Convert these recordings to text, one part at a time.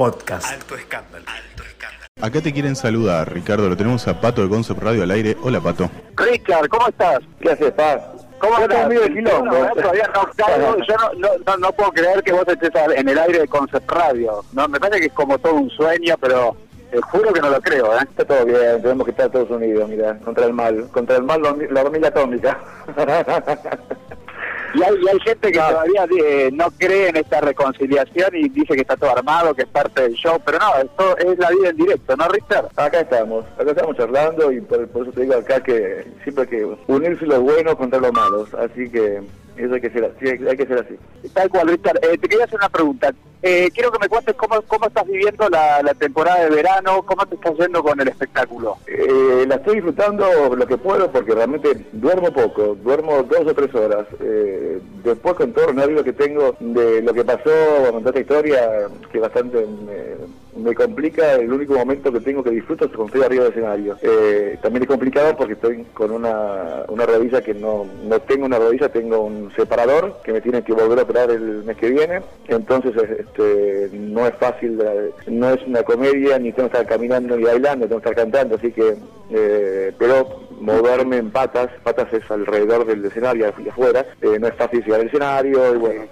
Podcast. Alto escándalo. Alto escándalo. Acá te quieren saludar, Ricardo. Lo tenemos a Pato de Concept Radio al aire. Hola, Pato. Richard, ¿cómo estás? ¿Qué haces, Paz? ¿Cómo estás? estoy medio quilombo. Yo no, no, no, no puedo creer que vos estés en el aire de Concept Radio. No, me parece que es como todo un sueño, pero te juro que no lo creo, ¿eh? Está todo bien, tenemos que estar todos unidos, mira, contra el mal. Contra el mal, la hormiga atómica. Y hay, y hay gente que todavía eh, no cree en esta reconciliación y dice que está todo armado, que es parte del show, pero no, esto es la vida en directo, ¿no, Richard? acá estamos, acá estamos charlando y por, por eso te digo acá que siempre hay que unirse los buenos contra los malos. Así que eso hay que ser así. Hay que ser así. Tal cual, Richard. Eh, te quería hacer una pregunta. Eh, quiero que me cuentes cómo, cómo estás viviendo la, temporada de verano, cómo te estás yendo con el espectáculo. Eh, la estoy disfrutando lo que puedo porque realmente duermo poco, duermo dos o tres horas. Eh, después con todo el nervio que tengo de lo que pasó, con toda esta historia que bastante me, me complica, el único momento que tengo que disfruto es cuando estoy arriba del escenario. Eh, también es complicado porque estoy con una, una rodilla que no, no tengo una rodilla, tengo un separador que me tiene que volver a operar el mes que viene. Entonces este, no es fácil, no es una comedia, ni tengo que estar caminando ni bailando, tengo que estar cantando, así que, eh, pero moverme en patas, patas es alrededor del escenario y afuera, eh, no es fácil llegar al escenario,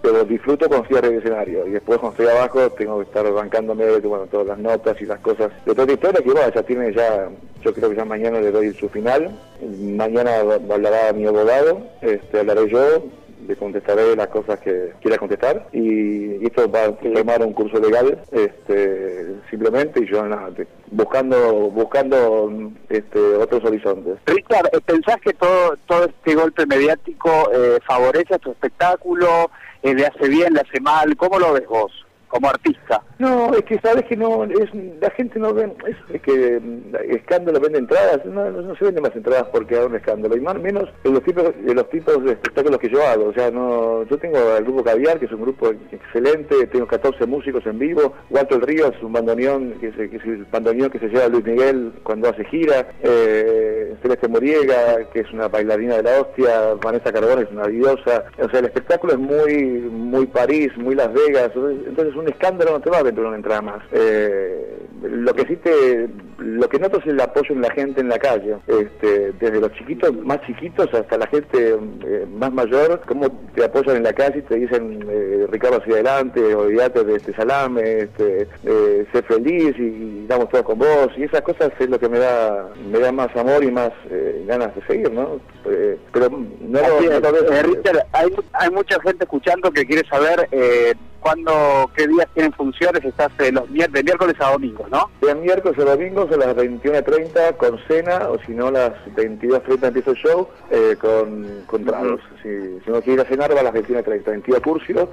pero disfruto estoy arriba del escenario, y después cuando estoy abajo tengo que estar bancándome bueno, todas las notas y las cosas. De toda la historia que bueno, ya tiene ya, yo creo que ya mañana le doy su final, mañana hablará mi abogado, este, hablaré yo, le contestaré las cosas que quiera contestar y esto va a tomar un curso legal este, simplemente y yo nada, buscando buscando este, otros horizontes. Richard, ¿pensás que todo, todo este golpe mediático eh, favorece a tu espectáculo? Eh, ¿Le hace bien, le hace mal? ¿Cómo lo ves vos, como artista? No, es que sabes que no, es, la gente no ve, es, es que mm, escándalo vende entradas, no, se venden más entradas porque haga un escándalo, y más menos en los tipos, de los tipos de espectáculos que yo hago, o sea, no, yo tengo el grupo Caviar, que es un grupo excelente, tengo 14 músicos en vivo, Walter Ríos, un bandoneón, que es, que es el bandoneón que se lleva Luis Miguel cuando hace gira, eh, Celeste Moriega, que es una bailarina de la hostia, Vanessa Carbón es una diosa, o sea, el espectáculo es muy, muy París, muy Las Vegas, entonces un escándalo no te va a vender una entrada más. Eh, lo que sí te, lo que noto es el apoyo en la gente en la calle, este, desde los chiquitos más chiquitos hasta la gente eh, más mayor, cómo te apoyan en la calle y te dicen eh, Ricardo hacia adelante, olvídate de este salame, este, eh, sé feliz y damos todo con vos y esas cosas es lo que me da, me da más amor y más eh, ganas de seguir, ¿no? Eh, pero no Así no Eh, Richard, hay, hay mucha gente escuchando que quiere saber eh, cuándo, qué días tienen funciones, estás eh, los de miércoles a domingo, ¿no? De miércoles a domingos a las 21.30 con cena, o si no, a las 22.30 empieza el show eh, con, con tragos. Si, si no quiere ir a cenar, va a las 21.30 en Tío Curcio,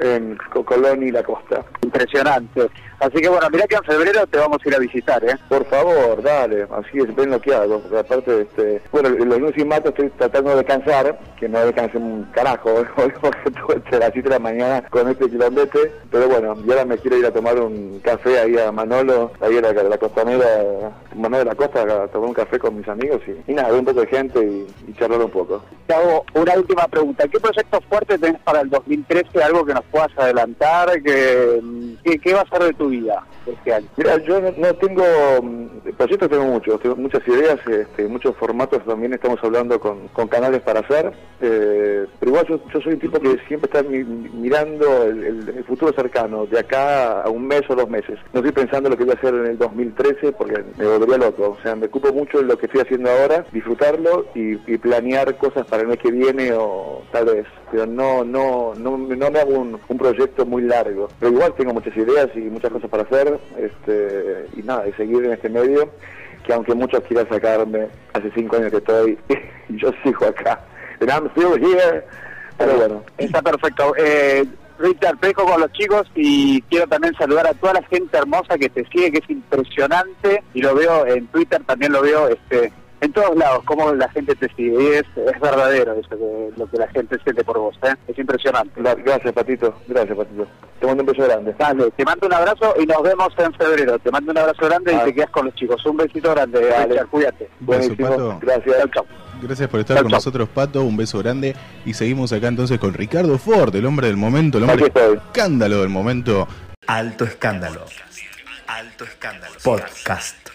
en Co- Colón y La Costa. Impresionante. Así que bueno, mirá que en febrero te vamos a ir a visitar, ¿eh? Por favor, dale, así es, ven lo que hago. Porque aparte, este, bueno, los lunes y martes estoy tratando de descansar, que no descansé un carajo, hoy porque tuve hasta las 7 de la mañana con este quilombete, pero bueno, y ahora me quiero ir a tomar un café ahí a Manolo, ahí a la, la costanera, Manolo de la Costa, a tomar un café con mis amigos y, y nada, ver un poco de gente y, y charlar un poco. Te hago una última pregunta. ¿Qué proyectos fuertes tenés para el 2013? Algo que nos puedas adelantar, que, que- ¿qué va a ser de tu vida este año? Mira, yo no, no tengo mm, proyectos, tengo muchos, tengo muchas ideas, este, muchos formatos también estamos hablando con, canales para hacer, eh, pero igual yo, yo soy un tipo que siempre está mi- mirando el, futuro cercano, de acá a un mes o dos meses. No estoy pensando lo que voy a hacer en el 2013 porque me volvería loco, o sea, me ocupo mucho de lo que estoy haciendo ahora, disfrutarlo y, y planear cosas para el mes que viene o tal vez, pero no, no, no, no me hago un, un proyecto muy largo, pero igual tengo muchas ideas y muchas cosas para hacer, este, y nada, y seguir en este medio, que aunque muchos quieran sacarme, hace cinco años que estoy, y yo sigo acá, and I'm still here, pero bueno. Está perfecto. Eh, Richard, te dejo con los chicos y quiero también saludar a toda la gente hermosa que te sigue, que es impresionante, y lo veo en Twitter, también lo veo este todos lados, cómo la gente te sigue, y es, es verdadero eso, que, lo que la gente siente por vos, ¿eh? es impresionante. Gra- Gracias, Patito, gracias, Patito. Te mando un beso grande. Dale, te mando un abrazo y nos vemos en febrero. Te mando un abrazo grande Ah. y te quedas con los chicos. Un besito grande, Dale. Richard, cuídate. Beso, Buenísimo, Pato. gracias. Chau, chau. Gracias por estar Chau, con chau. nosotros, Pato. Un beso grande. Y seguimos acá entonces con Ricardo Ford, el hombre del momento, el hombre estoy. escándalo del momento. Alto escándalo. Alto escándalo. Podcast.